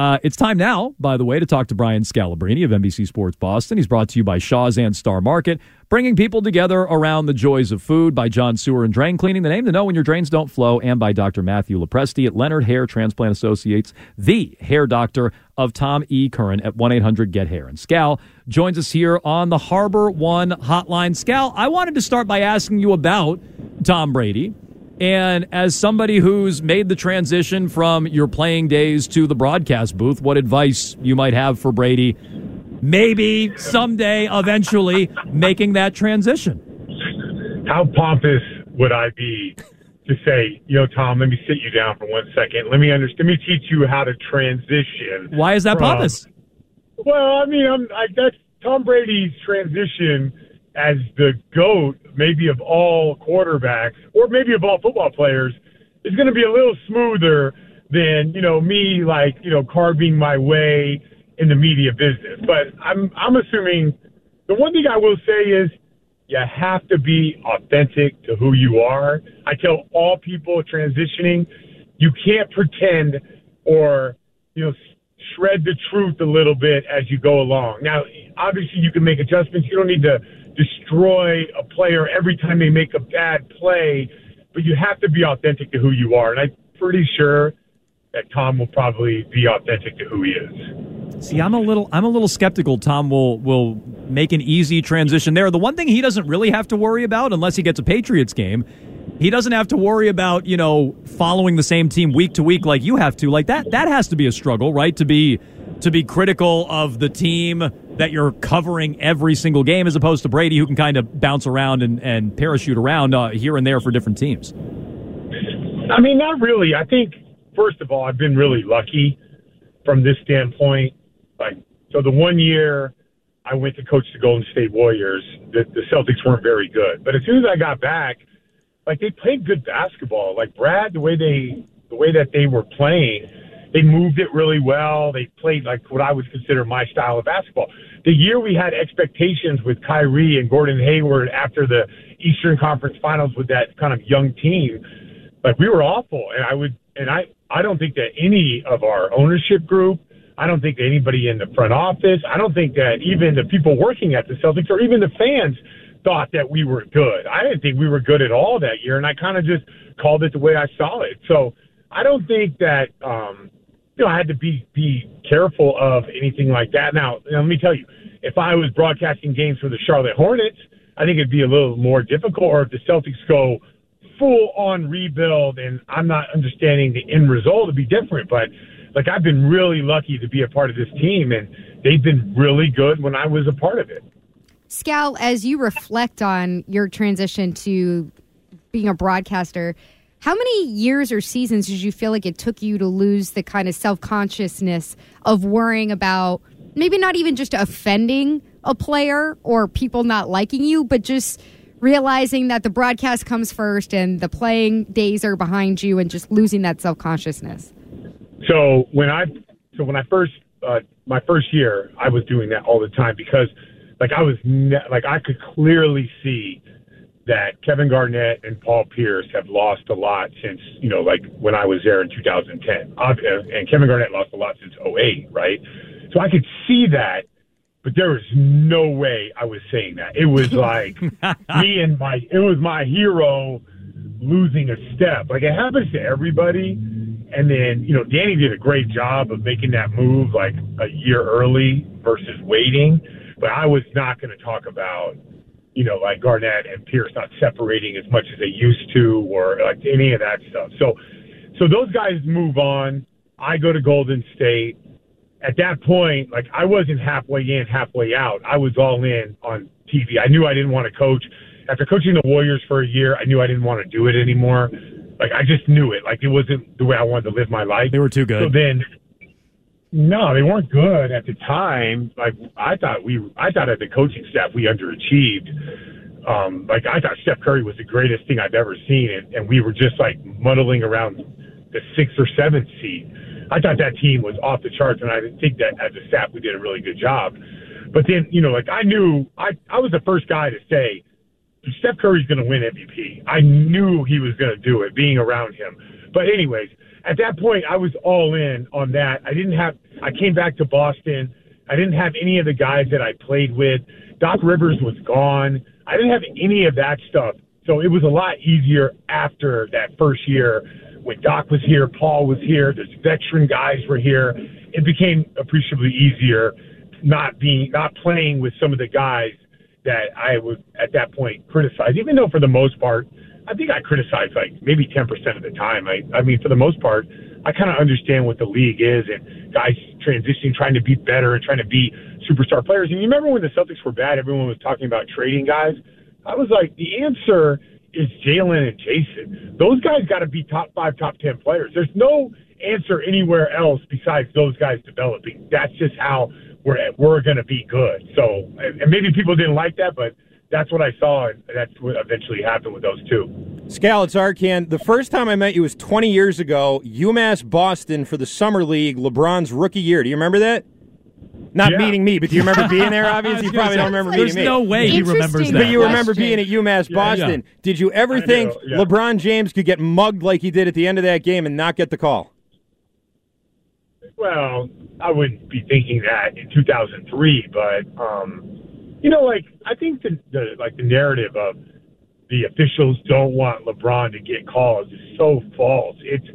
Uh, it's time now, by the way, to talk to Brian Scalabrine of NBC Sports Boston. He's brought to you by Shaw's and Star Market, bringing people together around the joys of food by John Sewer and Drain Cleaning, the name to know when your drains don't flow, and by Dr. Matthew Lopresti at Leonard Hair Transplant Associates, the hair doctor of Tom E. Curran at 1 800 Get Hair. And Scal joins us here on the HarborOne hotline. Scal, I wanted to start by asking you about Tom Brady. And as somebody who's made the transition from your playing days to the broadcast booth, what advice you might have for Brady maybe someday, eventually, making that transition? How pompous would I be to say, you know, Tom, let me sit you down for one second. Let me understand. Let me teach you how to transition. Why is that from- pompous? Well, I mean, I'm, I, that's Tom Brady's transition as the GOAT, maybe of all quarterbacks, or maybe of all football players, is going to be a little smoother than, you know, me, like, you know, carving my way in the media business. But I'm, I'm assuming the one thing I will say is you have to be authentic to who you are. I tell all people transitioning, you can't pretend or, you know, shred the truth a little bit as you go along. Now, obviously, you can make adjustments. You don't need to destroy a player every time they make a bad play, but you have to be authentic to who you are. And I'm pretty sure that Tom will probably be authentic to who he is. See, I'm a little I'm a little skeptical Tom will will make an easy transition there. The one thing he doesn't really have to worry about unless he gets a Patriots game, he doesn't have to worry about, you know, following the same team week to week like you have to. Like that that has to be a struggle, right? To be to be critical of the team that you're covering every single game as opposed to Brady who can kind of bounce around and, and parachute around uh, here and there for different teams. I mean, not really. I think, first of all, I've been really lucky from this standpoint. Like, so the one year I went to coach the Golden State Warriors, the, the Celtics weren't very good. But as soon as I got back, like they played good basketball. Like Brad, the way they, the way that they were playing, they moved it really well. They played like what I would consider my style of basketball. The year we had expectations with Kyrie and Gordon Hayward after the Eastern Conference Finals with that kind of young team, like we were awful. And I would, and I, I don't think that any of our ownership group, I don't think anybody in the front office, I don't think that even the people working at the Celtics or even the fans thought that we were good. I didn't think we were good at all that year, and I kind of just called it the way I saw it. So I don't think that um, you know I had to be be careful of anything like that. Now, now let me tell you, if I was broadcasting games for the Charlotte Hornets, I think it'd be a little more difficult. Or if the Celtics go full on rebuild and I'm not understanding the end result, it'd be different. But like I've been really lucky to be a part of this team, and they've been really good when I was a part of it. Scal, as you reflect on your transition to being a broadcaster, how many years or seasons did you feel like it took you to lose the kind of self consciousness of worrying about maybe not even just offending a player or people not liking you, but just realizing that the broadcast comes first and the playing days are behind you and just losing that self consciousness? So when I so when I first uh, my first year, I was doing that all the time because like I was ne- like I could clearly see that Kevin Garnett and Paul Pierce have lost a lot since you know like when I was there in 2010, uh, and Kevin Garnett lost a lot since 08, right? So I could see that, but there was no way I was saying that. It was like me and my it was my hero losing a step. Like it happens to everybody. And then, you know, Danny did a great job of making that move like a year early versus waiting. But I was not going to talk about, you know, like Garnett and Pierce not separating as much as they used to or like any of that stuff. So, so those guys move on. I go to Golden State. At that point, like I wasn't halfway in, halfway out. I was all in on TV. I knew I didn't want to coach. After coaching the Warriors for a year, I knew I didn't want to do it anymore. Like I just knew it. Like it wasn't the way I wanted to live my life. They were too good. So then, no, they weren't good at the time. Like I thought we, I thought as the coaching staff we underachieved. Um, like I thought Steph Curry was the greatest thing I've ever seen, and, and we were just like muddling around the sixth or seventh seed. I thought that team was off the charts, and I didn't think that as a staff we did a really good job. But then, you know, like I knew I, I was the first guy to say Steph Curry's going to win MVP. I knew he was going to do it, being around him. But anyways, at that point, I was all in on that. I didn't have. I came back to Boston. I didn't have any of the guys that I played with. Doc Rivers was gone. I didn't have any of that stuff. So it was a lot easier after that first year when Doc was here, Paul was here, the veteran guys were here. It became appreciably easier not being not playing with some of the guys that I was at that point criticized, even though for the most part, I think I criticized like maybe 10% of the time. I, I mean, for the most part, I kind of understand what the league is and guys transitioning, trying to be better and trying to be superstar players. And you remember when the Celtics were bad, everyone was talking about trading guys. I was like, the answer is Jalen and Jayson. Those guys got to be top five, top 10 players. There's no answer anywhere else besides those guys developing. That's just how we're we're going to be good. So, and maybe people didn't like that, but that's what I saw, and that's what eventually happened with those two. Scal, it's Arcand. The first time I met you was 20 years ago, UMass Boston for the Summer League, LeBron's rookie year. Do you remember that? Not Yeah. meeting me, but do you remember being there? Obviously, you probably don't remember There's meeting me. no way he remembers that. But you remember Question. being at UMass Boston. Did you ever I think do, yeah. LeBron James could get mugged like he did at the end of that game and not get the call? Well, I wouldn't be thinking that in 2003, but um, you know, like I think the, the like the narrative of the officials don't want LeBron to get calls is so false. It's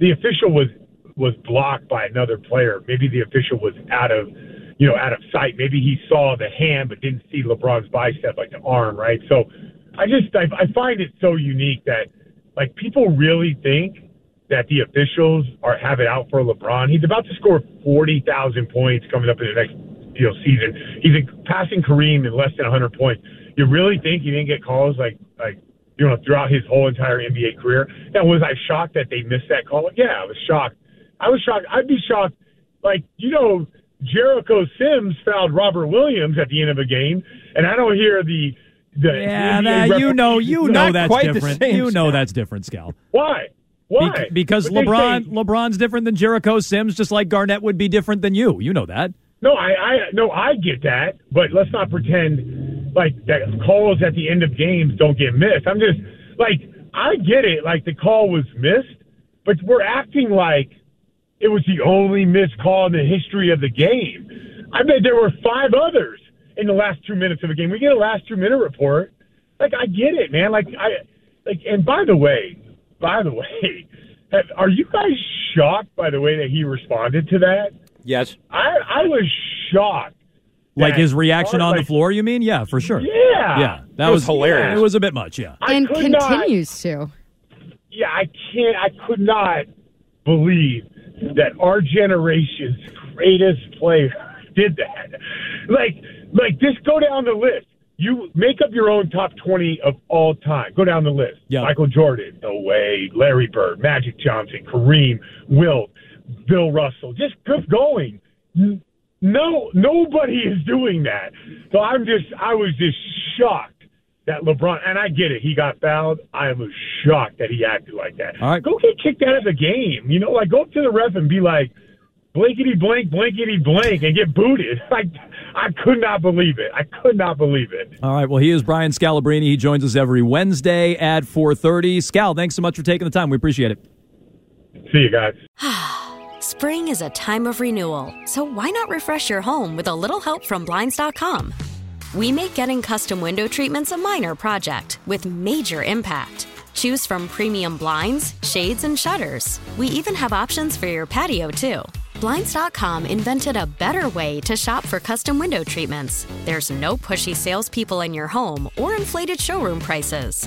the official was was blocked by another player. Maybe the official was out of you know out of sight. Maybe he saw the hand but didn't see LeBron's bicep, like the arm, right? So I just I, I find it so unique that like people really think that the officials are have it out for LeBron. He's about to score forty thousand points coming up in the next you know season. He's passing Kareem in less than hundred points. You really think he didn't get calls like like you know throughout his whole entire NBA career? Now was I shocked that they missed that call? Yeah, I was shocked. I was shocked. I'd be shocked. Like you know, Jericho Sims fouled Robert Williams at the end of a game, and I don't hear the the Yeah, that, you know, you know that's quite the different. same, You know that's different, Scal. Why? Why? Bec- because they LeBron, LeBron's different than Jericho Sims, just like Garnett would be different than you. You know that. No, I, I no, I get that, but let's not pretend like that calls at the end of games don't get missed. I'm just like I get it, like the call was missed, but we're acting like it was the only missed call in the history of the game. I bet there were five others in the last two minutes of a game. We get a last two minute report. Like I get it, man. Like I like, and by the way, by the way, have, are you guys shocked by the way that he responded to that? Yes. I I was shocked. Like his reaction on the like, floor, you mean? Yeah, for sure. Yeah, Yeah, that It was was hilarious. It was a bit much, yeah. I and could not- continues to. yeah, I can't. I could not believe that our generation's greatest player did that. Like, like just go down the list. You make up your own top twenty of all time. Go down the list. Yeah. Michael Jordan, no way. Larry Bird, Magic Johnson, Kareem, Wilt, Bill Russell. Just keep going. No, nobody is doing that. So I'm just, I was just shocked that LeBron, and I get it, he got fouled. I was shocked that he acted like that. All right. Go get kicked out of the game. You know, like go up to the ref and be like, blankety blank, blankety blank, and get booted. Like, I could not believe it. I could not believe it. All right. Well, he is Brian Scalabrine. He joins us every Wednesday at 4:30. Scal, thanks so much for taking the time. We appreciate it. See you guys. Spring is a time of renewal, so why not refresh your home with a little help from Blinds.com? We make getting custom window treatments a minor project with major impact. Choose from premium blinds, shades, and shutters. We even have options for your patio, too. Blinds.com invented a better way to shop for custom window treatments. There's no pushy salespeople in your home or inflated showroom prices.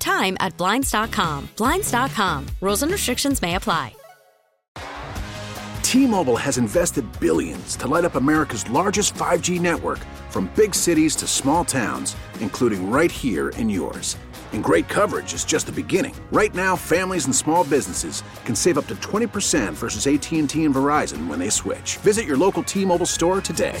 time at Blinds.com. Blinds.com. Rules and restrictions may apply. T Mobile has invested billions to light up America's largest 5G network from big cities to small towns, including right here in yours. And great coverage is just the beginning. Right now, families and small businesses can save up to 20% versus AT&T and Verizon when they switch. Visit your local T-Mobile store today.